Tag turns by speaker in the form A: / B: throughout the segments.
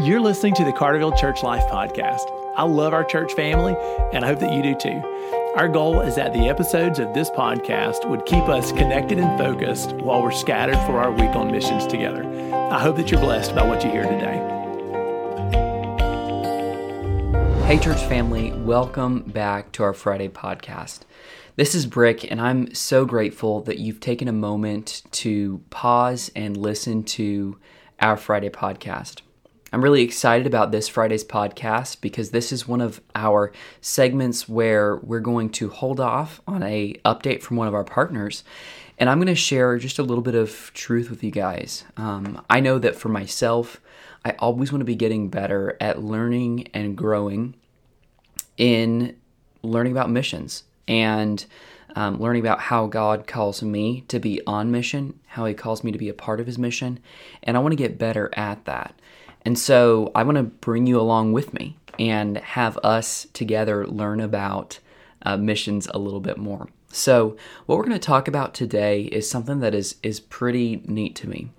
A: You're listening to the Carterville Church Life Podcast. I love our church family, and I hope that you do too. Our goal is that the episodes of this podcast would keep us connected and focused while we're scattered for our week on missions together. I hope that you're blessed by what you hear today.
B: Hey, church family, welcome back to our Friday podcast. This is Brick, and I'm so grateful that you've taken a moment to pause and listen to our Friday podcast. I'm really excited about this Friday's podcast because this is one of our segments where we're going to hold off on a update from one of our partners and I'm going to share just a little bit of truth with you guys. Um, I know that for myself, I always want to be getting better at learning and growing in learning about missions and um, learning about how God calls me to be on mission, how He calls me to be a part of His mission, and I want to get better at that. And so I want to bring you along with me and have us together learn about uh, missions a little bit more. So, what we're going to talk about today is something that is is pretty neat to me.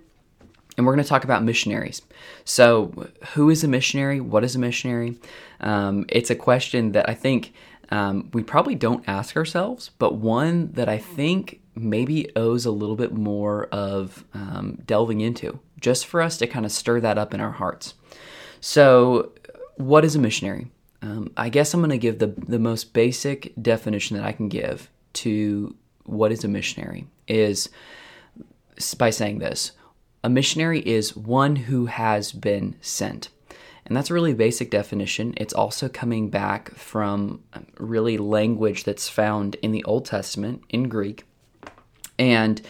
B: And we're going to talk about missionaries. So, who is a missionary? What is a missionary? Um, it's a question that I think um, we probably don't ask ourselves, but one that I think maybe owes a little bit more of um, delving into, just for us to kind of stir that up in our hearts. So, what is a missionary? Um, I guess I'm going to give the, the most basic definition that I can give to what is a missionary is by saying this a missionary is one who has been sent. And that's a really basic definition. It's also coming back from really language that's found in the Old Testament in Greek and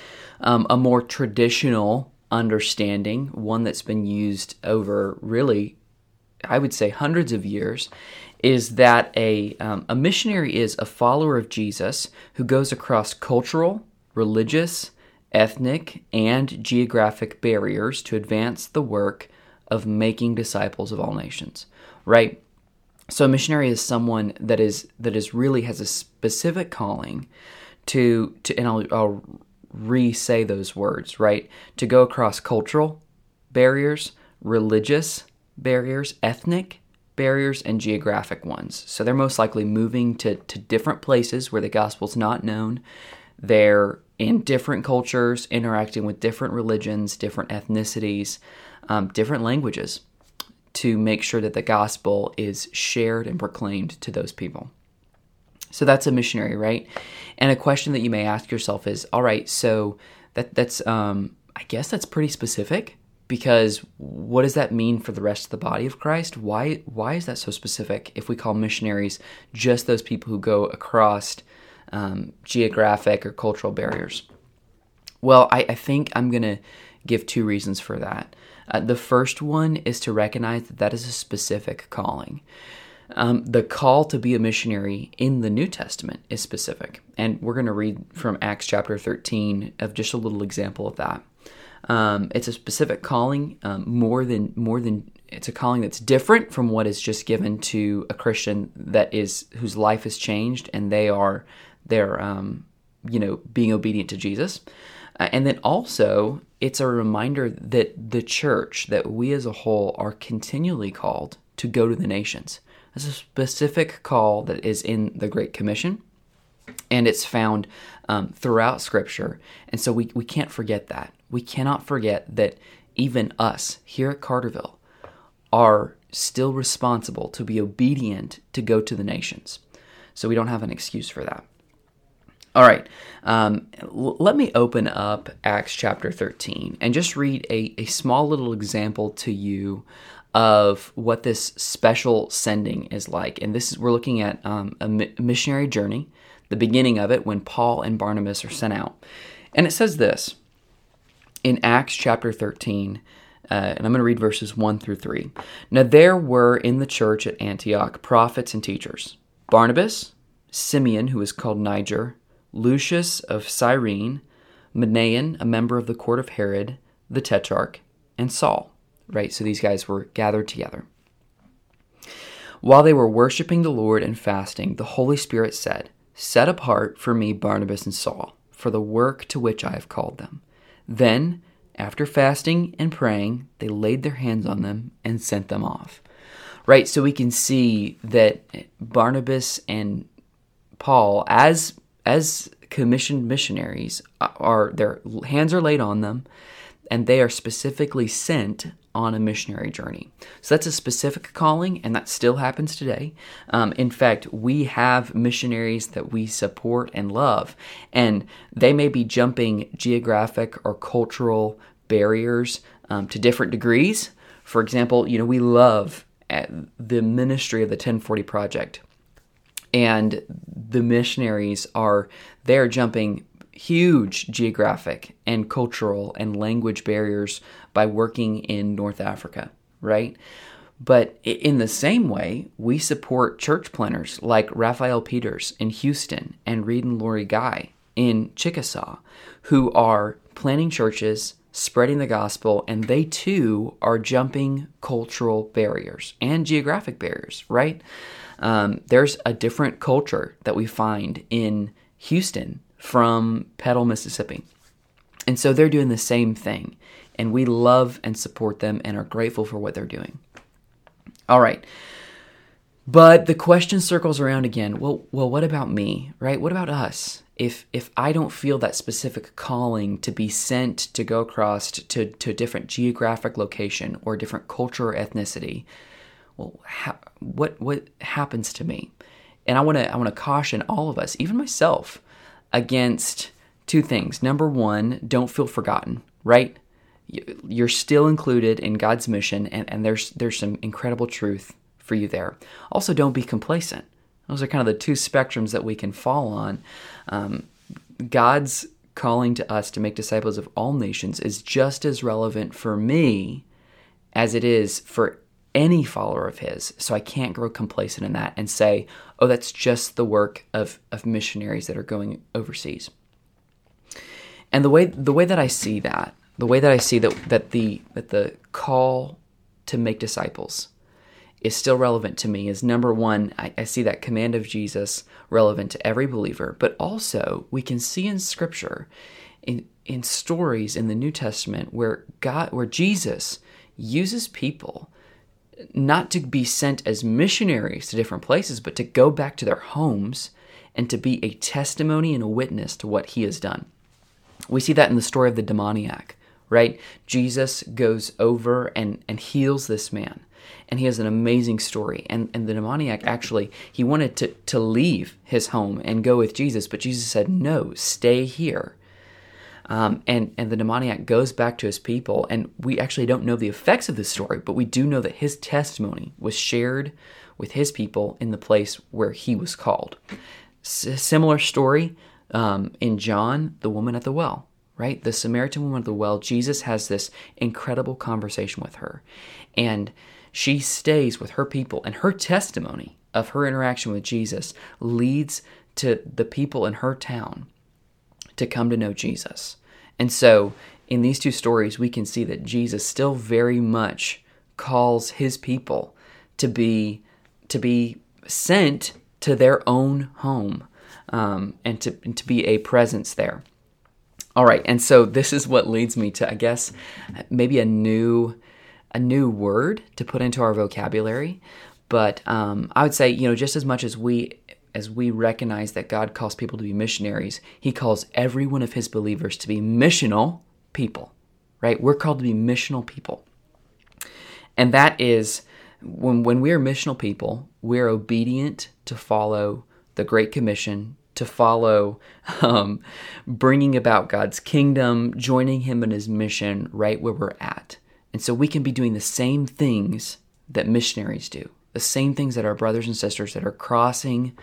B: um, a more traditional understanding, one that's been used over really, I would say, hundreds of years, is that a, um, a missionary is a follower of Jesus who goes across cultural, religious, ethnic, and geographic barriers to advance the work of making disciples of all nations, right? So a missionary is someone that is that is really has a specific calling to to and I'll, I'll re-say those words, right? To go across cultural barriers, religious barriers, ethnic barriers, and geographic ones. So they're most likely moving to, to different places where the gospel's not known. They're in different cultures, interacting with different religions, different ethnicities, um, different languages to make sure that the gospel is shared and proclaimed to those people. So that's a missionary, right? And a question that you may ask yourself is, all right, so that that's um, I guess that's pretty specific because what does that mean for the rest of the body of Christ? Why why is that so specific? If we call missionaries just those people who go across um, geographic or cultural barriers, well, I, I think I'm gonna give two reasons for that. Uh, the first one is to recognize that that is a specific calling. Um, the call to be a missionary in the New Testament is specific. And we're going to read from Acts chapter 13 of just a little example of that. Um, it's a specific calling, um, more than more than it's a calling that's different from what is just given to a Christian that is whose life has changed and they are they're um, you know being obedient to Jesus. Uh, and then also, it's a reminder that the church, that we as a whole, are continually called to go to the nations. There's a specific call that is in the Great Commission, and it's found um, throughout Scripture. And so we, we can't forget that. We cannot forget that even us here at Carterville are still responsible to be obedient to go to the nations. So we don't have an excuse for that. All right, um, l- let me open up Acts chapter 13 and just read a, a small little example to you of what this special sending is like. And this is, we're looking at um, a mi- missionary journey, the beginning of it when Paul and Barnabas are sent out. And it says this in Acts chapter 13. Uh, and I'm going to read verses 1 through 3. Now, there were in the church at Antioch prophets and teachers Barnabas, Simeon, who is called Niger, Lucius of Cyrene, Manaen, a member of the court of Herod, the Tetrarch, and Saul. Right? So these guys were gathered together. While they were worshiping the Lord and fasting, the Holy Spirit said, Set apart for me Barnabas and Saul for the work to which I have called them. Then, after fasting and praying, they laid their hands on them and sent them off. Right? So we can see that Barnabas and Paul, as as commissioned missionaries, are their hands are laid on them, and they are specifically sent on a missionary journey. So that's a specific calling, and that still happens today. Um, in fact, we have missionaries that we support and love, and they may be jumping geographic or cultural barriers um, to different degrees. For example, you know, we love uh, the ministry of the 1040 Project. And the missionaries are they're jumping huge geographic and cultural and language barriers by working in North Africa, right? But in the same way, we support church planners like Raphael Peters in Houston and Reed and Lori Guy in Chickasaw, who are planning churches, spreading the gospel, and they too are jumping cultural barriers and geographic barriers, right? Um, there's a different culture that we find in Houston from Petal, Mississippi. And so they're doing the same thing. And we love and support them and are grateful for what they're doing. All right. But the question circles around again. Well, well, what about me, right? What about us? If if I don't feel that specific calling to be sent to go across to, to a different geographic location or different culture or ethnicity, well, ha- what what happens to me? And I want to I want to caution all of us, even myself, against two things. Number one, don't feel forgotten, right? You're still included in God's mission, and, and there's there's some incredible truth for you there. Also, don't be complacent. Those are kind of the two spectrums that we can fall on. Um, God's calling to us to make disciples of all nations is just as relevant for me as it is for any follower of his. So I can't grow complacent in that and say, oh, that's just the work of, of missionaries that are going overseas. And the way the way that I see that, the way that I see that that the that the call to make disciples is still relevant to me is number one, I, I see that command of Jesus relevant to every believer, but also we can see in scripture in in stories in the New Testament where God where Jesus uses people not to be sent as missionaries to different places, but to go back to their homes and to be a testimony and a witness to what he has done. We see that in the story of the demoniac, right? Jesus goes over and, and heals this man. And he has an amazing story. And, and the demoniac actually, he wanted to, to leave his home and go with Jesus, but Jesus said, No, stay here. Um, and, and the demoniac goes back to his people. And we actually don't know the effects of this story, but we do know that his testimony was shared with his people in the place where he was called. S- similar story um, in John, the woman at the well, right? The Samaritan woman at the well, Jesus has this incredible conversation with her. And she stays with her people, and her testimony of her interaction with Jesus leads to the people in her town to come to know Jesus. And so, in these two stories, we can see that Jesus still very much calls his people to be to be sent to their own home um, and to and to be a presence there. All right, and so this is what leads me to, I guess, maybe a new a new word to put into our vocabulary. But um, I would say, you know, just as much as we as we recognize that God calls people to be missionaries, He calls every one of His believers to be missional people, right? We're called to be missional people. And that is when, when we are missional people, we're obedient to follow the Great Commission, to follow um, bringing about God's kingdom, joining Him in His mission right where we're at. And so we can be doing the same things that missionaries do the same things that our brothers and sisters that are crossing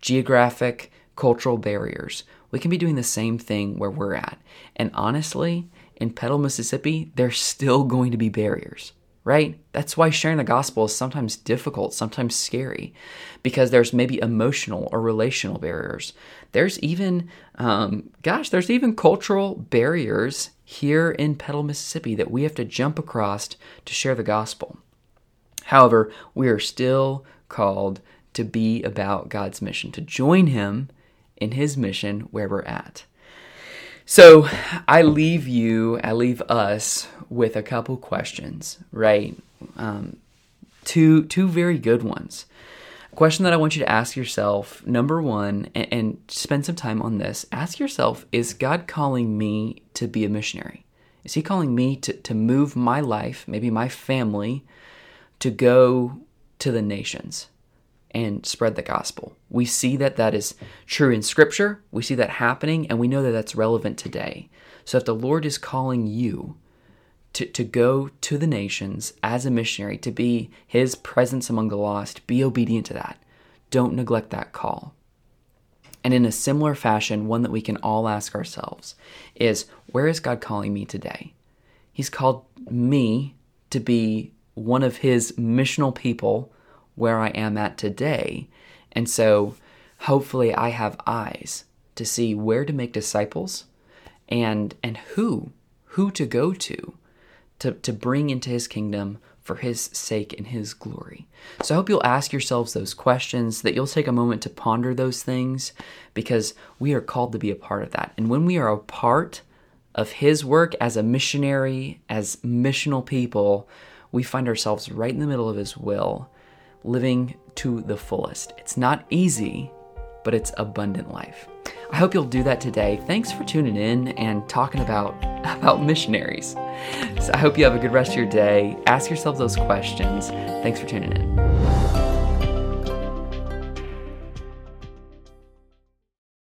B: geographic, cultural barriers. We can be doing the same thing where we're at. And honestly, in Petal, Mississippi, there's still going to be barriers, right? That's why sharing the gospel is sometimes difficult, sometimes scary, because there's maybe emotional or relational barriers. There's even, um, gosh, there's even cultural barriers here in Petal, Mississippi that we have to jump across to share the gospel. However, we are still called to be about God's mission, to join Him in His mission where we're at. So I leave you, I leave us with a couple questions, right? Um, two two very good ones. A question that I want you to ask yourself, number one, and, and spend some time on this. Ask yourself: Is God calling me to be a missionary? Is He calling me to to move my life, maybe my family, to go to the nations? And spread the gospel. We see that that is true in Scripture. We see that happening, and we know that that's relevant today. So if the Lord is calling you to, to go to the nations as a missionary, to be His presence among the lost, be obedient to that. Don't neglect that call. And in a similar fashion, one that we can all ask ourselves is where is God calling me today? He's called me to be one of His missional people where I am at today. And so hopefully I have eyes to see where to make disciples and and who who to go to to, to bring into his kingdom for his sake and his glory. So I hope you'll ask yourselves those questions, that you'll take a moment to ponder those things, because we are called to be a part of that. And when we are a part of his work as a missionary, as missional people, we find ourselves right in the middle of his will living to the fullest. It's not easy, but it's abundant life. I hope you'll do that today. Thanks for tuning in and talking about about missionaries. So I hope you have a good rest of your day. Ask yourself those questions. Thanks for tuning in.